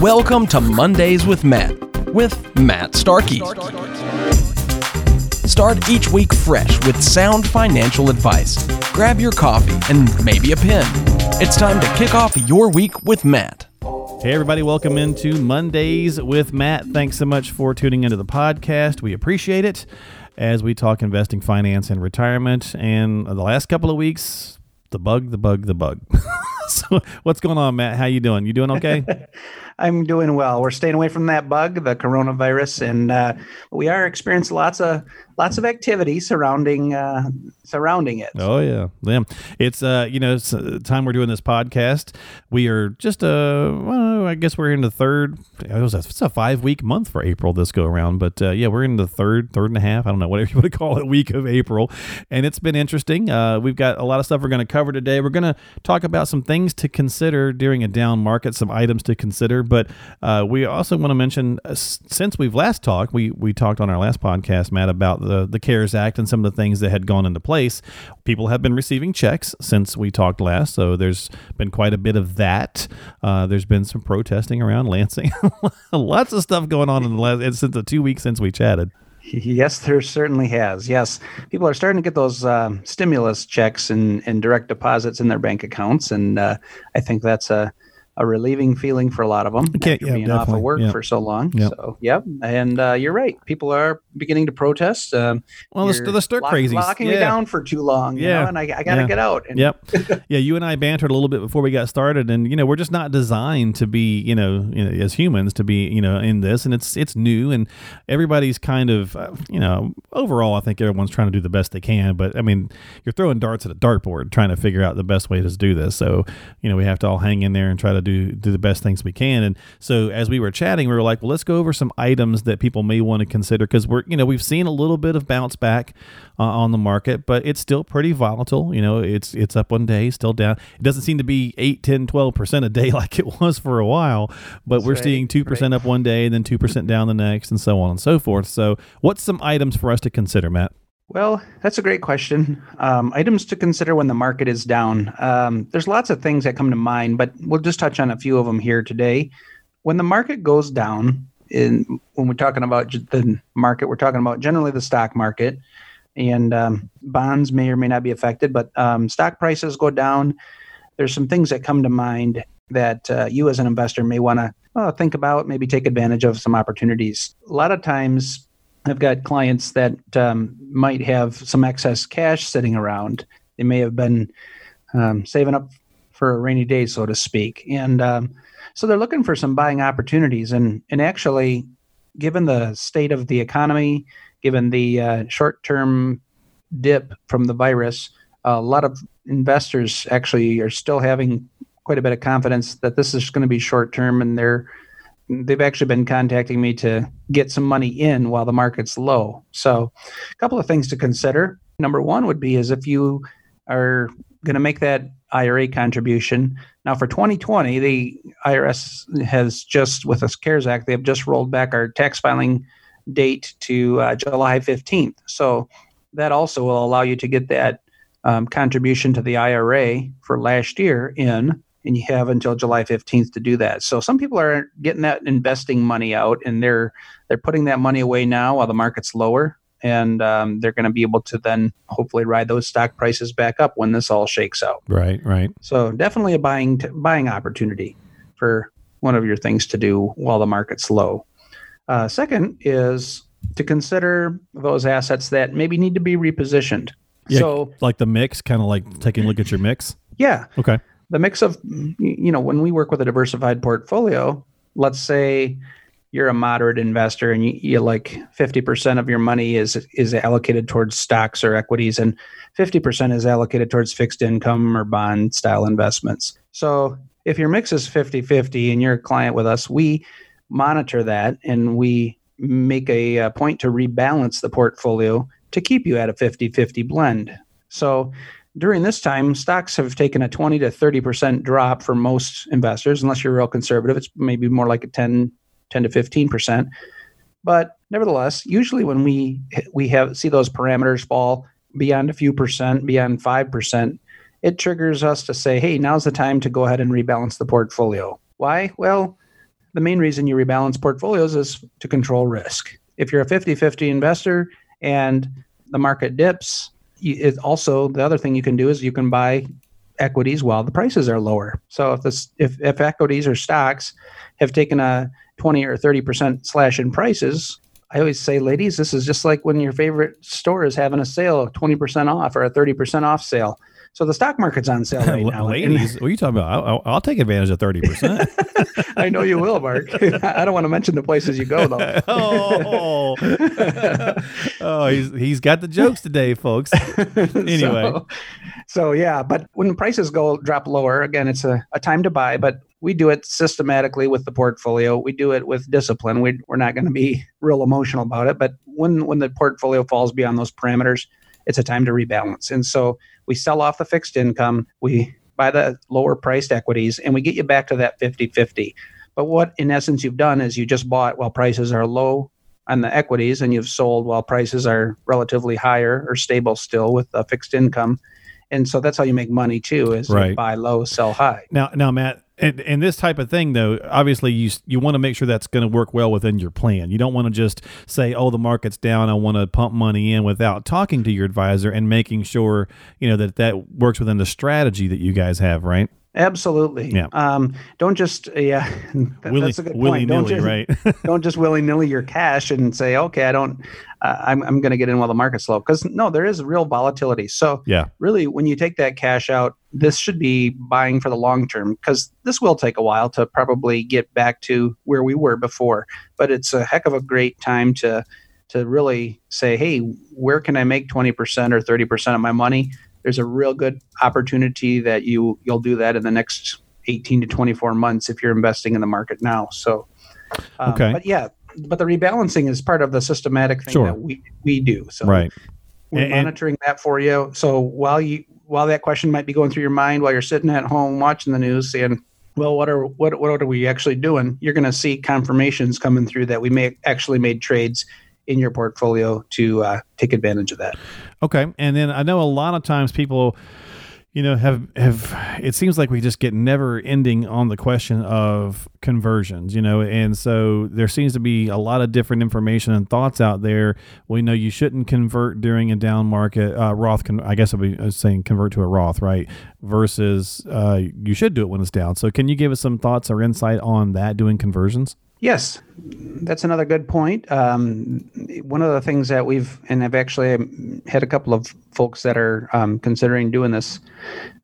Welcome to Mondays with Matt, with Matt Starkey. Start each week fresh with sound financial advice. Grab your coffee and maybe a pen. It's time to kick off your week with Matt. Hey, everybody, welcome into Mondays with Matt. Thanks so much for tuning into the podcast. We appreciate it as we talk investing, finance, and retirement. And the last couple of weeks, the bug, the bug, the bug. so, what's going on, Matt? How you doing? You doing okay? I'm doing well. We're staying away from that bug, the coronavirus, and uh, we are experiencing lots of lots of activity surrounding uh, surrounding it. Oh yeah, yeah. It's uh, you know, it's uh, time we're doing this podcast. We are just uh, well, I guess we're in the third. It was a, it's a five week month for April this go around, but uh, yeah, we're in the third, third and a half. I don't know whatever you want to call it, week of April, and it's been interesting. Uh, we've got a lot of stuff we're going to cover today. We're going to talk about some things to consider during a down market, some items to consider, but uh, we also want to mention uh, since we've last talked, we we talked on our last podcast, Matt, about the the CARES Act and some of the things that had gone into place. People have been receiving checks since we talked last, so there's been quite a bit of that. Uh, there's been some protesting around Lansing, lots of stuff going on in the last since the two weeks since we chatted. Yes, there certainly has. Yes, people are starting to get those uh, stimulus checks and, and direct deposits in their bank accounts, and uh, I think that's a a relieving feeling for a lot of them okay, after yeah, being off of work yeah. for so long. Yep. So, yep. And uh, you're right. People are beginning to protest. Um, well, the stir lock, crazies locking yeah. me down for too long. Yeah. Know, and I, I got to Yeah. get out. And yep. Yeah, you and I bantered a little bit before we got started, and you know we're just not designed to be, you know, you know, as humans to be, you know, in this, and it's it's new, and everybody's kind of, uh, you know, overall, I think everyone's trying to do the best they can, but I mean, you're throwing darts at a dartboard trying to figure out the best way to do this, so you know we have to all hang in there and try to do do the best things we can, and so as we were chatting, we were like, well, let's go over some items that people may want to consider because we're, you know, we've seen a little bit of bounce back uh, on the market, but it's still pretty volatile. You know, it's it's up one day, still down. It doesn't seem to be 8, 10, 12% a day like it was for a while, but we're right, seeing 2% up one day and then 2% down the next and so on and so forth. So, what's some items for us to consider, Matt? Well, that's a great question. Um, items to consider when the market is down. Um, there's lots of things that come to mind, but we'll just touch on a few of them here today. When the market goes down, in when we're talking about the market, we're talking about generally the stock market, and um, bonds may or may not be affected, but um, stock prices go down. There's some things that come to mind that uh, you as an investor may want to uh, think about, maybe take advantage of some opportunities. A lot of times, I've got clients that um, might have some excess cash sitting around. They may have been um, saving up for a rainy day, so to speak, and um, so they're looking for some buying opportunities. And and actually, given the state of the economy, given the uh, short-term dip from the virus, a lot of investors actually are still having quite a bit of confidence that this is going to be short-term, and they're they've actually been contacting me to get some money in while the market's low. So, a couple of things to consider. Number one would be is if you are going to make that IRA contribution. Now, for 2020, the IRS has just, with the CARES Act, they have just rolled back our tax filing date to uh, July 15th. So, that also will allow you to get that um, contribution to the IRA for last year in and you have until July 15th to do that. So some people are getting that investing money out and they're they're putting that money away now while the market's lower and um, they're going to be able to then hopefully ride those stock prices back up when this all shakes out. Right, right. So definitely a buying t- buying opportunity for one of your things to do while the market's low. Uh, second is to consider those assets that maybe need to be repositioned. Yeah, So like the mix, kind of like taking a look at your mix. yeah, Okay. The mix of you know when we work with a diversified portfolio let's say you're a moderate investor and you, you like 50% of your money is is allocated towards stocks or equities and 50% is allocated towards fixed income or bond style investments. So if your mix is 50-50 and you're a client with us we monitor that and we make a, uh point to rebalance the portfolio to keep you at a 50-50 blend. So during this time, stocks have taken a 20 to 30% drop for most investors, unless you're real conservative. It's maybe more like a 10, 10 to 15%. But nevertheless, usually when we we have see those parameters fall beyond a few percent, beyond 5%, it triggers us to say, hey, now's the time to go ahead and rebalance the portfolio. Why? Well, the main reason you rebalance portfolios is to control risk. If you're a 50 50 investor and the market dips, it also the other thing you can do is you can buy equities while the prices are lower. So if this if, if equities or stocks have taken a 20 or 30 percent slash in prices, I always say, ladies, this is just like when your favorite store is having a sale, 20 percent off or a 30 percent off sale. So the stock market's on sale right now. Ladies, what are you talking about? I'll, I'll take advantage of 30%. I know you will, Mark. I don't want to mention the places you go, though. oh, oh he's, he's got the jokes today, folks. Anyway. So, so, yeah, but when prices go drop lower, again, it's a, a time to buy, but we do it systematically with the portfolio. We do it with discipline. We, we're not going to be real emotional about it, but when, when the portfolio falls beyond those parameters, it's a time to rebalance. And so we sell off the fixed income, we buy the lower priced equities, and we get you back to that 50 50. But what, in essence, you've done is you just bought while prices are low on the equities, and you've sold while prices are relatively higher or stable still with the fixed income. And so that's how you make money too: is right. buy low, sell high. Now, now, Matt, and, and this type of thing, though, obviously you you want to make sure that's going to work well within your plan. You don't want to just say, "Oh, the market's down. I want to pump money in," without talking to your advisor and making sure you know that that works within the strategy that you guys have, right? Absolutely. Yeah. Um, don't just yeah. That, willy, that's a good point. Don't just, right? don't just willy nilly your cash and say, okay, I don't. Uh, I'm I'm going to get in while the market's low because no, there is real volatility. So yeah, really, when you take that cash out, this should be buying for the long term because this will take a while to probably get back to where we were before. But it's a heck of a great time to to really say, hey, where can I make 20% or 30% of my money? There's a real good opportunity that you you'll do that in the next 18 to 24 months if you're investing in the market now. So, um, okay, but yeah, but the rebalancing is part of the systematic thing sure. that we we do. So, right, we're and, monitoring and, that for you. So while you while that question might be going through your mind while you're sitting at home watching the news, saying, "Well, what are what what are we actually doing?" You're going to see confirmations coming through that we may actually made trades in your portfolio to uh, take advantage of that. Okay, and then I know a lot of times people, you know, have have it seems like we just get never ending on the question of conversions, you know, and so there seems to be a lot of different information and thoughts out there. We know you shouldn't convert during a down market. Uh, Roth, con- I guess I'll be uh, saying convert to a Roth, right? Versus uh, you should do it when it's down. So, can you give us some thoughts or insight on that doing conversions? Yes, that's another good point. Um, one of the things that we've, and I've actually had a couple of folks that are um, considering doing this.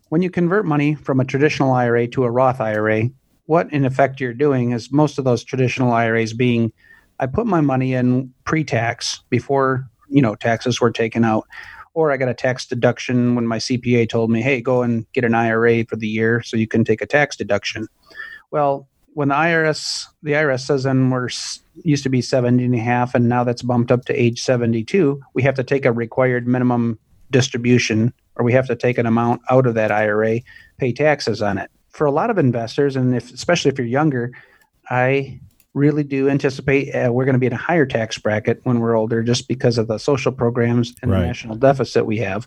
When you convert money from a traditional IRA to a Roth IRA, what in effect you're doing is most of those traditional IRAs being, I put my money in pre-tax before you know taxes were taken out, or I got a tax deduction when my CPA told me, hey, go and get an IRA for the year so you can take a tax deduction. Well, when the IRS the IRS says and we're used to be 70 and a half and now that's bumped up to age 72, we have to take a required minimum distribution or we have to take an amount out of that IRA, pay taxes on it. For a lot of investors and if especially if you're younger, I really do anticipate uh, we're going to be in a higher tax bracket when we're older just because of the social programs and right. the national deficit we have.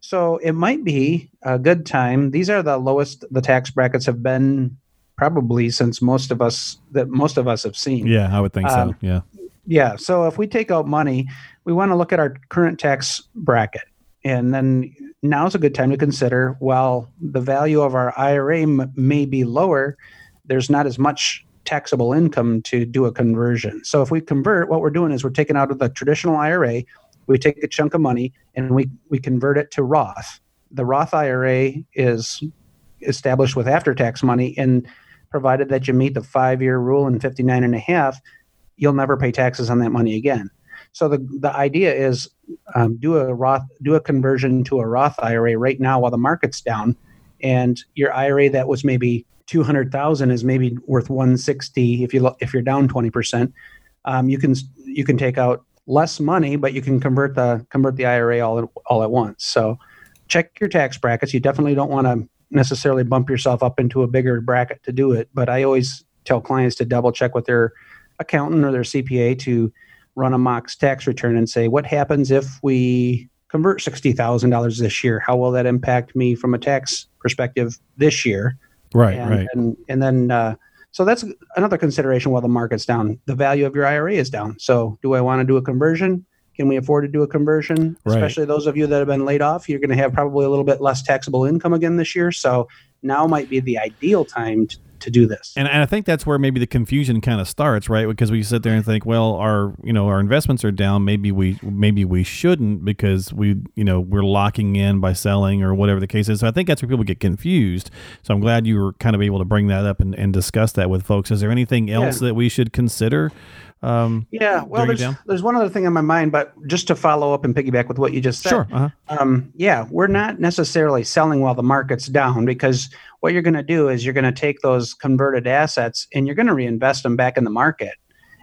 So it might be a good time. These are the lowest the tax brackets have been probably since most of us that most of us have seen. Yeah, I would think um, so. Yeah. Yeah. So if we take out money, we want to look at our current tax bracket. And then now's a good time to consider while the value of our IRA m- may be lower, there's not as much taxable income to do a conversion. So if we convert, what we're doing is we're taking out of the traditional IRA, we take a chunk of money and we, we convert it to Roth. The Roth IRA is established with after tax money and provided that you meet the five year rule in 59 and a half, you'll never pay taxes on that money again. So the, the idea is um, do a Roth, do a conversion to a Roth IRA right now while the market's down, and your IRA that was maybe 200,000 is maybe worth 160 if you if you're down 20 percent. Um, you can you can take out less money, but you can convert the convert the IRA all at, all at once. So check your tax brackets. You definitely don't want to necessarily bump yourself up into a bigger bracket to do it. But I always tell clients to double check with their accountant or their CPA to run a mock tax return and say, what happens if we convert $60,000 this year? How will that impact me from a tax perspective this year? Right, and, right. And, and then uh, so that's another consideration while the market's down. The value of your IRA is down. So do I want to do a conversion? Can we afford to do a conversion? Right. Especially those of you that have been laid off, you're going to have probably a little bit less taxable income again this year. So now might be the ideal time to, to do this. And, and I think that's where maybe the confusion kind of starts, right? Because we sit there and think, well, our you know our investments are down. Maybe we maybe we shouldn't because we you know we're locking in by selling or whatever the case is. So I think that's where people get confused. So I'm glad you were kind of able to bring that up and, and discuss that with folks. Is there anything else Yeah. that we should consider? Um, yeah, well, there's, there's one other thing on my mind, but just to follow up and piggyback with what you just said. sure. Uh-huh. Um, yeah, we're not necessarily selling while the market's down because what you're going to do is you're going to take those converted assets and you're going to reinvest them back in the market.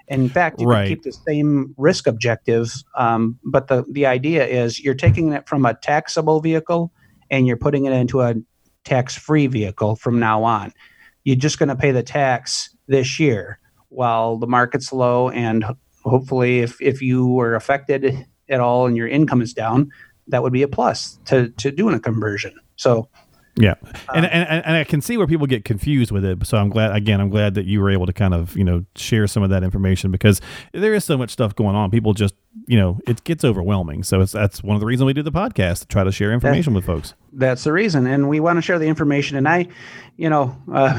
In fact, you Right. can keep the same risk objective, um, but the the idea is you're taking it from a taxable vehicle and you're putting it into a tax-free vehicle from now on. You're just going to pay the tax this year while the market's low, and hopefully, if if you were affected at all and your income is down, that would be a plus to to doing a conversion. So Yeah, and, Um, and and I can see where people get confused with it. So I'm glad again. I'm glad that you were able to kind of you know share some of that information because there is so much stuff going on. People just you know it gets overwhelming. So it's that's one of the reasons we do the podcast to try to share information with folks. that's the reason, and we want to share the information. And I, you know, uh,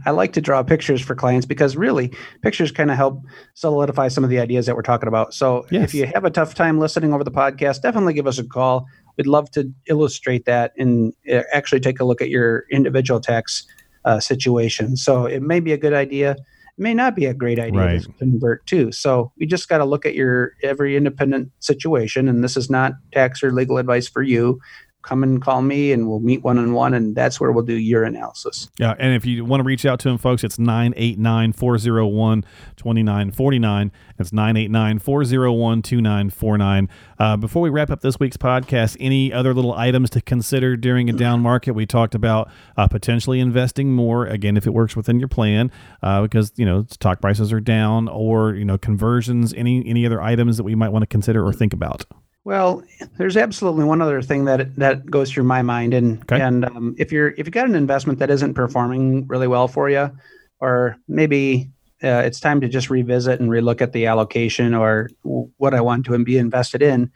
I like to draw pictures for clients because really pictures kind of help solidify some of the ideas that we're talking about. So Yes. if you have a tough time listening over the podcast, definitely give us a call. We'd love to illustrate that and uh, actually take a look at your individual tax uh, situation. So it may be a good idea. It may not be a great idea Right. to convert too. So we just got to look at your every independent situation. And this is not tax or legal advice for you. Come and call me and we'll meet one on one. And that's where we'll do your analysis. Yeah, and if you want to reach out to him folks, it's 989-401-2949. That's 989-401-2949. Uh, before we wrap up this week's podcast, any other little items to consider during a down market? We talked about uh, potentially investing more, again, if it works within your plan, uh, because, you know, stock prices are down or, you know, conversions, any, any other items that we might want to consider or think about? Well, there's absolutely one other thing that that goes through my mind, and Okay. and um, if you're if you've got an investment that isn't performing really well for you, or maybe uh, it's time to just revisit and relook at the allocation or w- what I want to be invested in.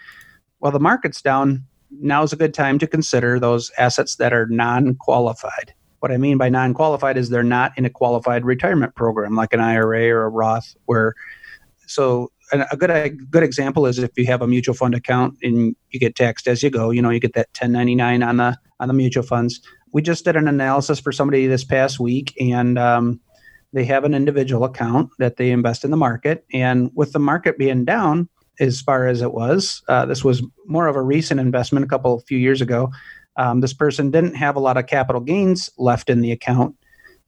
Well, the market's down. Now is a good time to consider those assets that are non-qualified. What I mean by non-qualified is they're not in a qualified retirement program like an IRA or a Roth, where so a good a good example is if you have a mutual fund account and you get taxed as you go. You know, you get that 1099 on the on the mutual funds. We just did an analysis for somebody this past week, and um, they have an individual account that they invest in the market. And with the market being down as far as it was, uh, this was more of a recent investment a couple few years ago. Um, this person didn't have a lot of capital gains left in the account.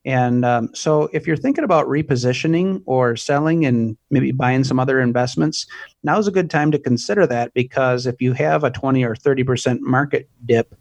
And um, so, if you're thinking about repositioning or selling and maybe buying some other investments, now's a good time to consider that because if you have a 20 or 30% market dip,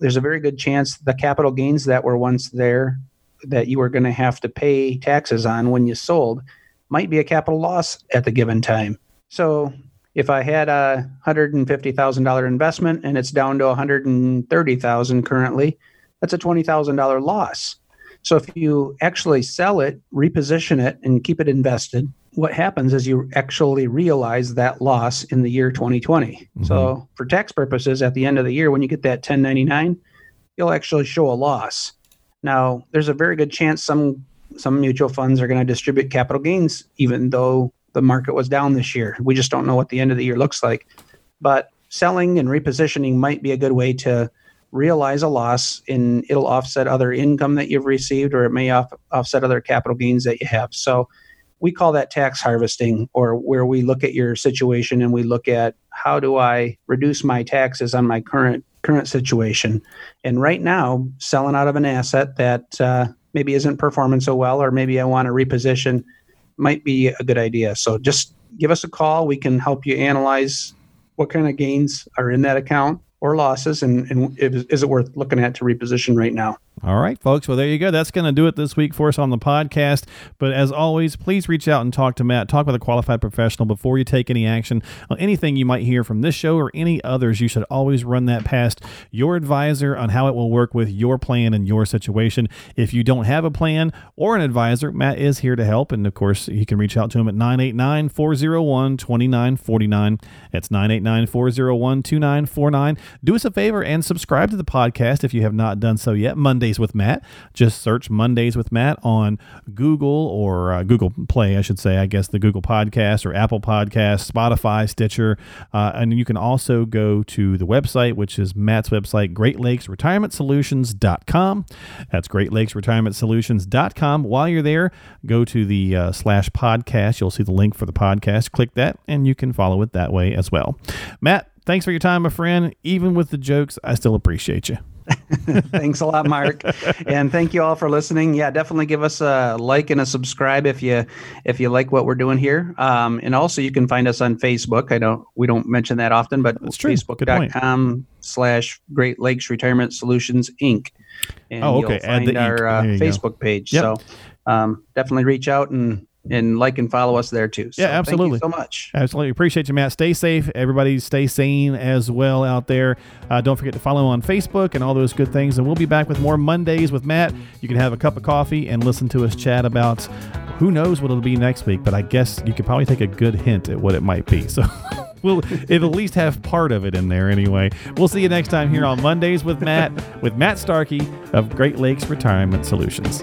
there's a very good chance the capital gains that were once there that you were going to have to pay taxes on when you sold might be a capital loss at the given time. So, if I had a $150,000 investment and it's down to 130,000 currently, that's a $20,000 loss. So if you actually sell it, reposition it, and keep it invested, what happens is you actually realize that loss in the year 2020. So mm-hmm. for tax purposes, at the end of the year, when you get that 1099, you'll actually show a loss. Now, there's a very good chance some some mutual funds are going to distribute capital gains, even though the market was down this year. We just don't know what the end of the year looks like. But selling and repositioning might be a good way to realize a loss and it'll offset other income that you've received or it may off, offset other capital gains that you have. So we call that tax harvesting or where we look at your situation and we look at how do i reduce my taxes on my current current situation? And right now selling out of an asset that uh, maybe isn't performing so well or maybe i want to reposition might be a good idea. So just give us a call. We can help you analyze what kind of gains are in that account or losses and, and is, is it worth looking at to reposition right now All right, folks. Well, there you go. That's going to do it this week for us on the podcast. But as always, please reach out and talk to Matt. Talk with a qualified professional before you take any action on anything you might hear from this show or any others. You should always run that past your advisor on how it will work with your plan and your situation. If you don't have a plan or an advisor, Matt is here to help. And of course, you can reach out to him at 989 401 2949. That's 989 401 2949. Do us a favor and subscribe to the podcast if you have not done so yet. Monday Mondays with Matt. Just search Mondays with Matt on Google or uh, Google Play, I should say, I guess the Google Podcast or Apple Podcast, Spotify, Stitcher. Uh, and you can also go to the website, which is Matt's website, Great Lakes Retirement Solutions.com. That's Great Lakes Retirement Solutions.com. While you're there, go to the uh, slash podcast. You'll see the link for the podcast. Click that, and you can follow it that way as well. Matt, thanks for your time, my friend. Even with the jokes, I still appreciate you. Thanks a lot, Mark, and thank you all for listening. Yeah, definitely give us a like and a subscribe if you if you like what we're doing here. Um, and also, you can find us on Facebook. I don't we don't mention that often, but That's true. Facebook.com slash Great Lakes Retirement Solutions Inc. And oh, okay. You'll find our uh, Facebook go. page. Yep. So um, definitely reach out and and like and follow us there too. So yeah, absolutely. so much. Absolutely. Appreciate you, Matt. Stay safe. Everybody stay sane as well out there. Uh, don't forget to follow on Facebook and all those good things. And we'll be back with more Mondays with Matt. You can have a cup of coffee and listen to us chat about who knows what it'll be next week, but I guess you could probably take a good hint at what it might be. So we'll it'll at least have part of it in there anyway. We'll see you next time here on Mondays with Matt with Matt Starkey of Great Lakes Retirement Solutions.